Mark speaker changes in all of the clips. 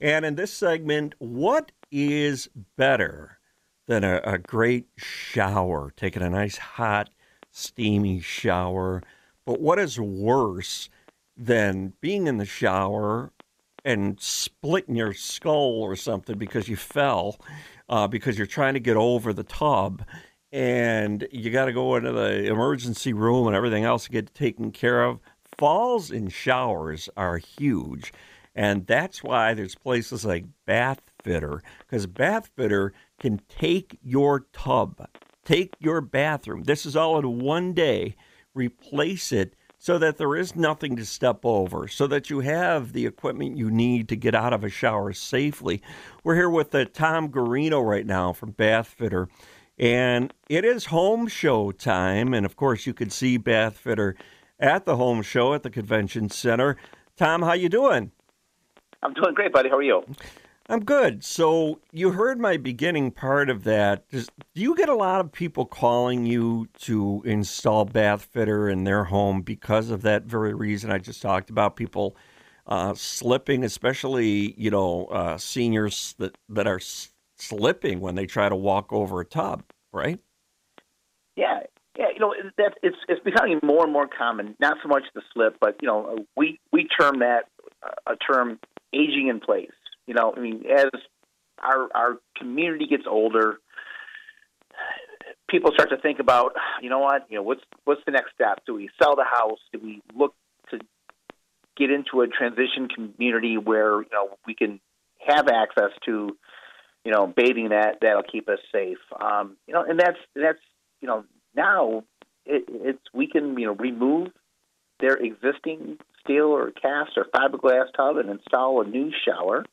Speaker 1: And in this segment, what is better than a, a, great shower, taking a nice hot, steamy shower? But what is worse than being in the shower and splitting your skull or something because you fell, uh, because you're trying to get over the tub? And you got to go into the emergency room and everything else to get taken care of. Falls in showers are huge. And that's why there's places like Bath Fitter, because Bath Fitter can take your tub, take your bathroom. This is all in one day, replace it so that there is nothing to step over, so that you have the equipment you need to get out of a shower safely. We're here with uh, Tom Garino right now from Bath Fitter, and it is home show time. And of course, you can see Bath Fitter at the home show at the convention center. Tom, how you doing?
Speaker 2: I'm doing great, buddy. How are you?
Speaker 1: I'm good. So you heard my beginning part of that. Does, do you get a lot of people calling you to install bath fitter in their home because of that very reason I just talked about? People uh, slipping, especially you know uh, seniors that that are s- slipping when they try to walk over a tub, right?
Speaker 2: Yeah, yeah. You know that it's it's becoming more and more common. Not so much the slip, but you know we we term that uh, a term aging in place. You know, I mean, as our our community gets older, people start to think about, you know what, you know, what's what's the next step? Do we sell the house? Do we look to get into a transition community where you know we can have access to, you know, bathing that that'll keep us safe? Um, you know, and that's that's you know now it, it's we can you know remove their existing steel or cast or fiberglass tub and install a new shower,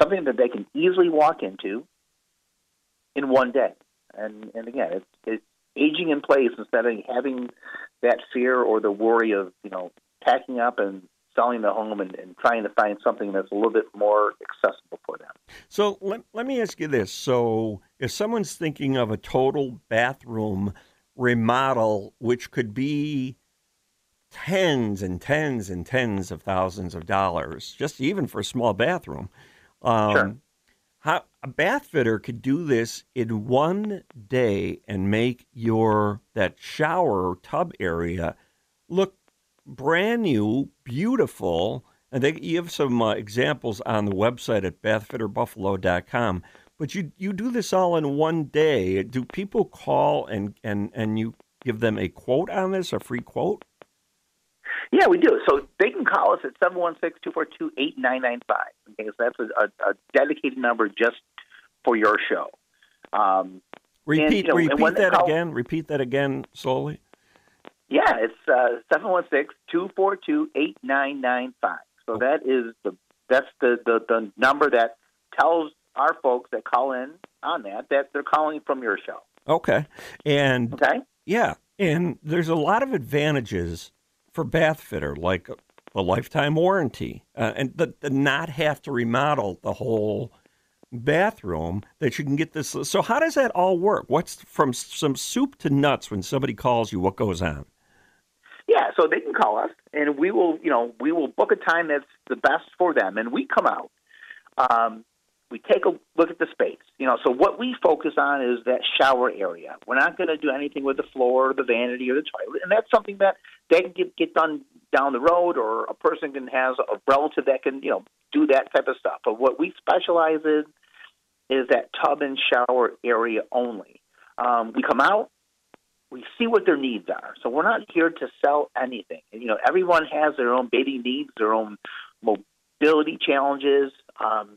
Speaker 2: something that they can easily walk into in one day. And and again, it's, it's aging in place instead of having that fear or the worry of you know packing up and selling the home and, and, trying to find something that's a little bit more accessible for them.
Speaker 1: So let, let me ask you this. So if someone's thinking of a total bathroom remodel, which could be tens and tens and tens of thousands of dollars, just even for a small bathroom. Um,
Speaker 2: sure.
Speaker 1: How a bath fitter could do this in one day and make your that shower tub area look brand new, beautiful. And they, you have some uh, examples on the website at bathfitterbuffalo.com. But you you do this all in one day. Do people call and, and, and you give them a quote on this, a free quote?
Speaker 2: Yeah, we do. So they can call us at 716-242-8995. Okay, so that's a, a, dedicated number just for your show. Um,
Speaker 1: repeat
Speaker 2: and, you know,
Speaker 1: repeat that call, again. Repeat that again slowly.
Speaker 2: Yeah, it's uh, 716-242-8995. So that is the that's the, the, the number that tells our folks that call in on that that they're calling from your show.
Speaker 1: Okay. And
Speaker 2: okay.
Speaker 1: Yeah, and there's a lot of advantages for bath fitter, like a, lifetime warranty, uh, and the, the not have to remodel the whole bathroom. That you can get this. So how does that all work? What's from some soup to nuts when somebody calls you? What goes on?
Speaker 2: Yeah, so they can call us, and we will, you know, we will book a time that's the best for them, and we come out. Um, we take a look at the space. You know, so what we focus on is that shower area. We're not going to do anything with the floor, or the vanity, or the toilet, and that's something that they can get, get done down the road, or a person can has a relative that can you know do that type of stuff. But what we specialize in is that tub and shower area only. Um, we come out, we see what their needs are. So we're not here to sell anything. You know, everyone has their own bathing needs, their own mobility challenges, um,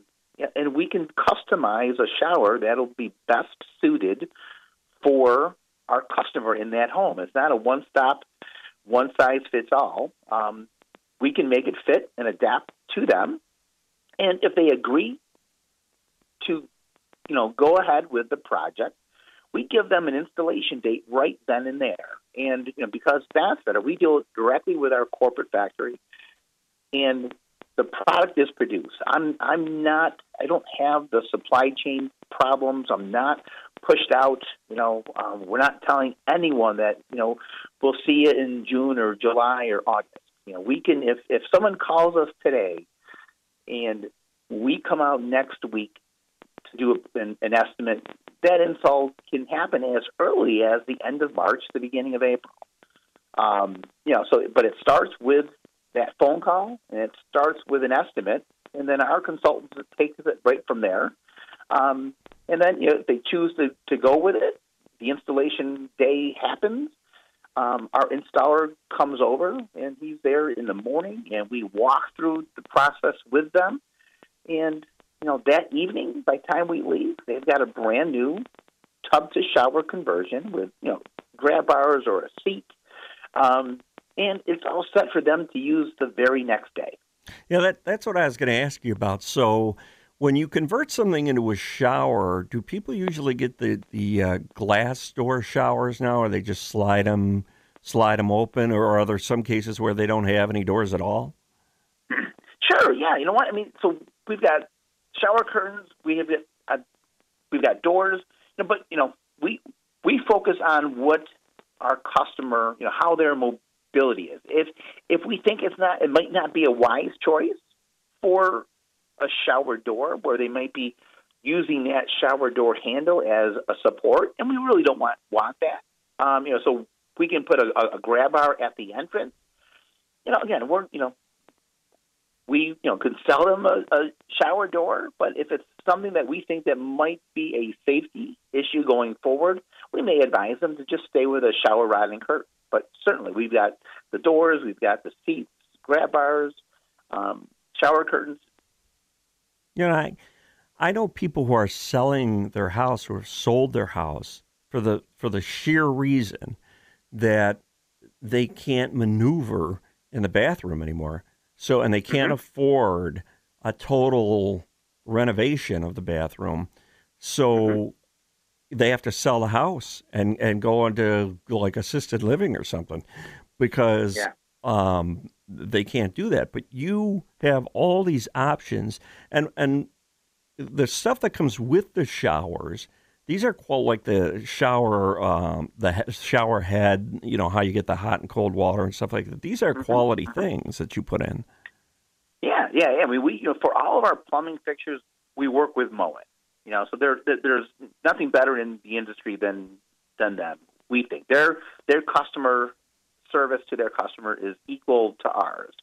Speaker 2: and we can customize a shower that'll be best suited for our customer in that home. It's not a one-stop, one-size-fits-all. Um, we can make it fit and adapt to them, and if they agree to, you know, go ahead with the project, we give them an installation date right then and there. And you know, because that's better, we deal directly with our corporate factory, and the product is produced. I'm I'm not. I don't have the supply chain problems. I'm not pushed out. You know, um, we're not telling anyone that you know we'll see it in June or July or August. You know, we can if if someone calls us today, and we come out next week to do an, an estimate. That install can happen as early as the end of March, the beginning of April. Um, you know, so but it starts with that phone call, and it starts with an estimate, and then our consultants take it right from there. Um, and then you know, if they choose to, to go with it, the installation day happens. Um, our installer comes over, and he's there in the morning, and we walk through the process with them. And you know, that evening, by the time we leave, they've got a brand new tub to shower conversion with you know grab bars or a seat. Um, and it's all set for them to use the very next day.
Speaker 1: Yeah, that, that's what I was going to ask you about. So, when you convert something into a shower, do people usually get the the uh, glass door showers now, or they just slide them slide them open, or are there some cases where they don't have any doors at all?
Speaker 2: Sure. Yeah. You know what I mean. So we've got shower curtains. We have uh, we've got doors. You know, but you know we we focus on what our customer, you know, how their mobility is. If if we think it's not, it might not be a wise choice for a shower door where they might be using that shower door handle as a support, and we really don't want want that. Um, you know, so we can put a, a grab bar at the entrance. You know, again, we're you know we you know could sell them a, a shower door, but if it's something that we think that might be a safety issue going forward, we may advise them to just stay with a shower rod and curtain. But certainly, we've got the doors, we've got the seats, grab bars, um, shower curtains.
Speaker 1: You know, I, I know people who are selling their house or have sold their house for the for the sheer reason that they can't maneuver in the bathroom anymore. So, and they can't mm-hmm. afford a total renovation of the bathroom. So mm-hmm. They have to sell the house and, and go into like assisted living or something because yeah. um, they can't do that. But you have all these options and, and the stuff that comes with the showers these are quite like the shower, um, the shower head. You know how you get the hot and cold water and stuff like that. These are mm-hmm. quality mm-hmm. things that you put in.
Speaker 2: Yeah, yeah, yeah. I mean, we you know for all of our plumbing fixtures, we work with Moen. You know, so there, there's nothing better in the industry than than them. We think their their customer service to their customer is equal to ours.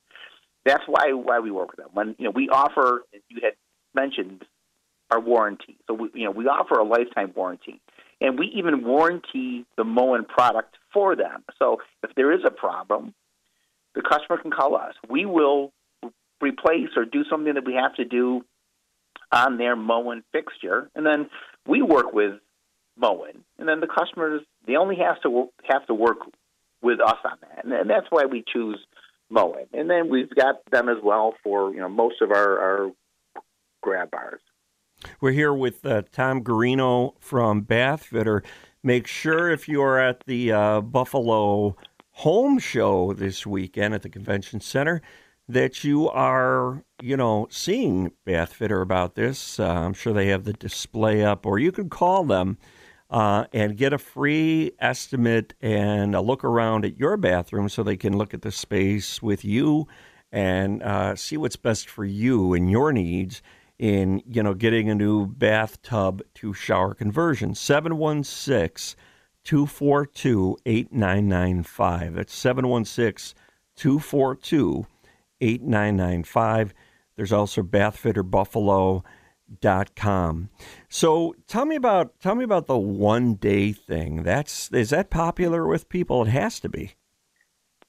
Speaker 2: That's why why we work with them. When you know we offer, you had mentioned our warranty. So we, you know, we offer a lifetime warranty, and we even warranty the Moen product for them. So if there is a problem, the customer can call us. We will replace or do something that we have to do on their Moen fixture, and then we work with Moen, and then the customers they only have to have to work with us on that, and that's why we choose Moen. And then we've got them as well for you know most of our, our grab bars.
Speaker 1: We're here with uh, Tom Garino from Bath Fitter. Make sure if you are at the uh, Buffalo Home Show this weekend at the Convention Center that you are, you know, seeing Bath Fitter about this. Uh, I'm sure they have the display up, or you can call them uh, and get a free estimate and a look around at your bathroom so they can look at the space with you and uh, see what's best for you and your needs in you know getting a new bathtub to shower conversion 716 242 8995 that's 716 242 8995. There's also bathfitterbuffalo.com. So tell me about tell me about the one day thing. That's is that popular with people? It has to be.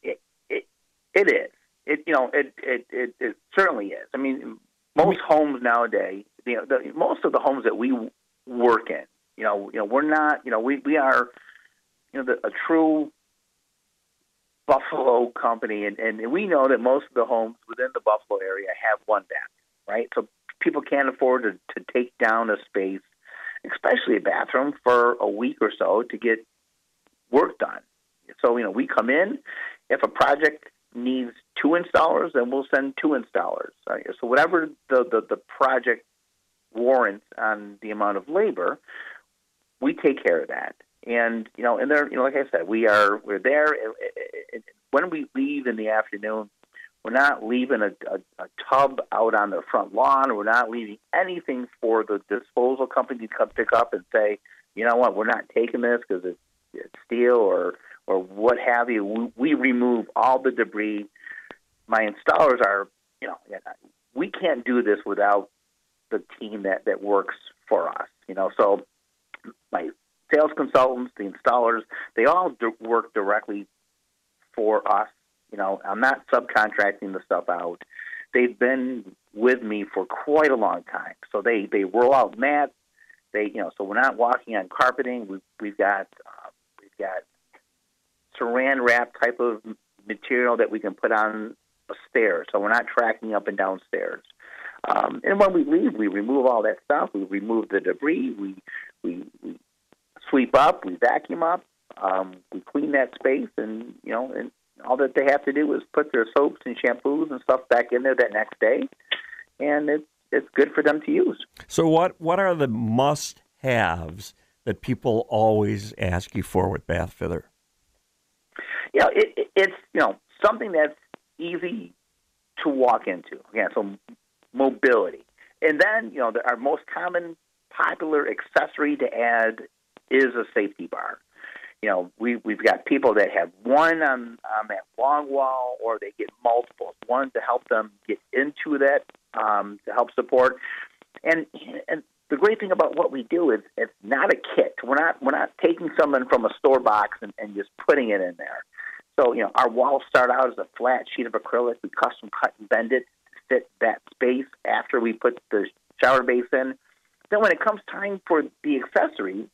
Speaker 2: It it, it is. It you know it, it it it certainly is. I mean, most homes nowadays, you know, the, most of the homes that we work in, you know, you know, we're not, you know, we we are, you know, the, a true Buffalo company, and, and we know that most of the homes within the Buffalo area have one bathroom, right? So people can't afford to, to take down a space, especially a bathroom, for a week or so to get work done. So, you know, we come in. If a project needs two installers, then we'll send two installers. Right? So, whatever the, the, the project warrants on the amount of labor, we take care of that. And you know, and there, you know, like I said, we are we're there. When we leave in the afternoon, we're not leaving a, a, a tub out on the front lawn. We're not leaving anything for the disposal company to come pick up and say, you know what, we're not taking this because it's, it's steel or or what have you. We, we remove all the debris. My installers are, you know, we can't do this without the team that that works for us. You know, so my sales consultants, the installers, they all work directly for us. You know, I'm not subcontracting the stuff out. They've been with me for quite a long time. So they they roll out mats. They you know, so we're not walking on carpeting. We've we've got uh, we've got saran wrap type of material that we can put on a stair. So we're not tracking up and down stairs. Um, and when we leave, we remove all that stuff. We remove the debris. We we, we sweep up, we vacuum up, um, we clean that space, and you know, and all that they have to do is put their soaps and shampoos and stuff back in there that next day, and it's it's good for them to use.
Speaker 1: So, what what are the must haves that people always ask you for with Bathfitter?
Speaker 2: Yeah, it, it, it's you know something that's easy to walk into. Yeah, so mobility, and then you know the, our most common popular accessory to add is a safety bar. You know, we we've got people that have one on on that long wall, or they get multiple. One to help them get into that um, to help support, and and the great thing about what we do is it's not a kit. We're not we're not taking something from a store box and, and just putting it in there. So you know, our walls start out as a flat sheet of acrylic. We custom cut and bend it to fit that space after we put the shower base in. Then when it comes time for the accessories,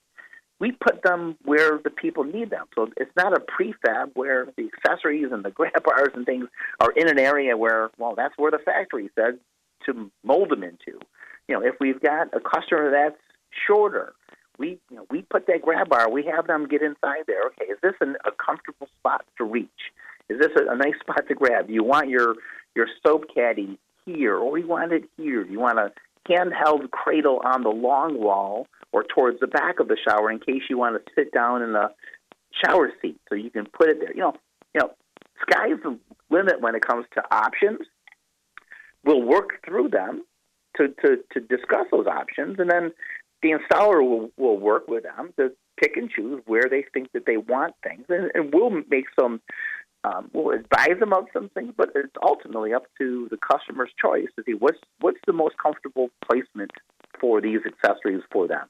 Speaker 2: we put them where the people need them. So it's not a prefab where the accessories and the grab bars and things are in an area where, well, that's where the factory said to mold them into. You know, if we've got a customer that's shorter, we you know we put that grab bar. We have them get inside there. Okay, is this an, a comfortable spot to reach? Is this a, a nice spot to grab? Do you want your your soap caddy here, or you want it here? You want a handheld cradle on the long wall? or towards the back of the shower in case you want to sit down in the shower seat so you can put it there. You know, you know, sky's the limit when it comes to options. We'll work through them to, to, to discuss those options, and then the installer will, will work with them to pick and choose where they think that they want things, and, and we'll make some, um, we'll advise them of some things, but it's ultimately up to the customer's choice to see what's what's the most comfortable placement for these accessories for them.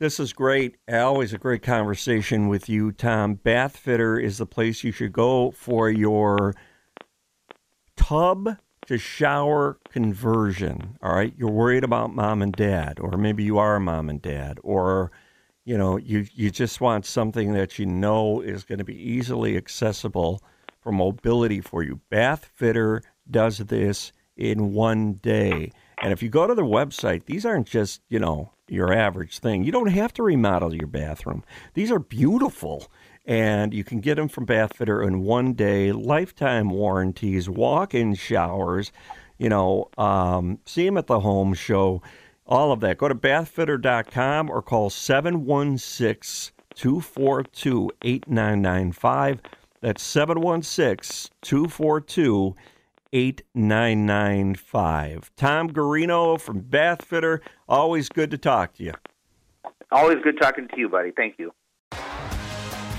Speaker 1: This is great. Always a great conversation with you, Tom. Bathfitter is the place you should go for your tub to shower conversion. All right. You're worried about mom and dad, or maybe you are mom and dad, or you know, you, you just want something that you know is going to be easily accessible for mobility for you. Bathfitter does this in one day. And if you go to their website, these aren't just, you know, your average thing. You don't have to remodel your bathroom. These are beautiful. And you can get them from Bathfitter in one day, lifetime warranties, walk in showers, you know, um, see them at the home show, all of that. Go to bathfitter.com or call 716 242 8995. That's 716 242 8995. Tom Garino from Bathfitter, always good to talk to you.
Speaker 2: Always good talking to you, buddy. Thank you.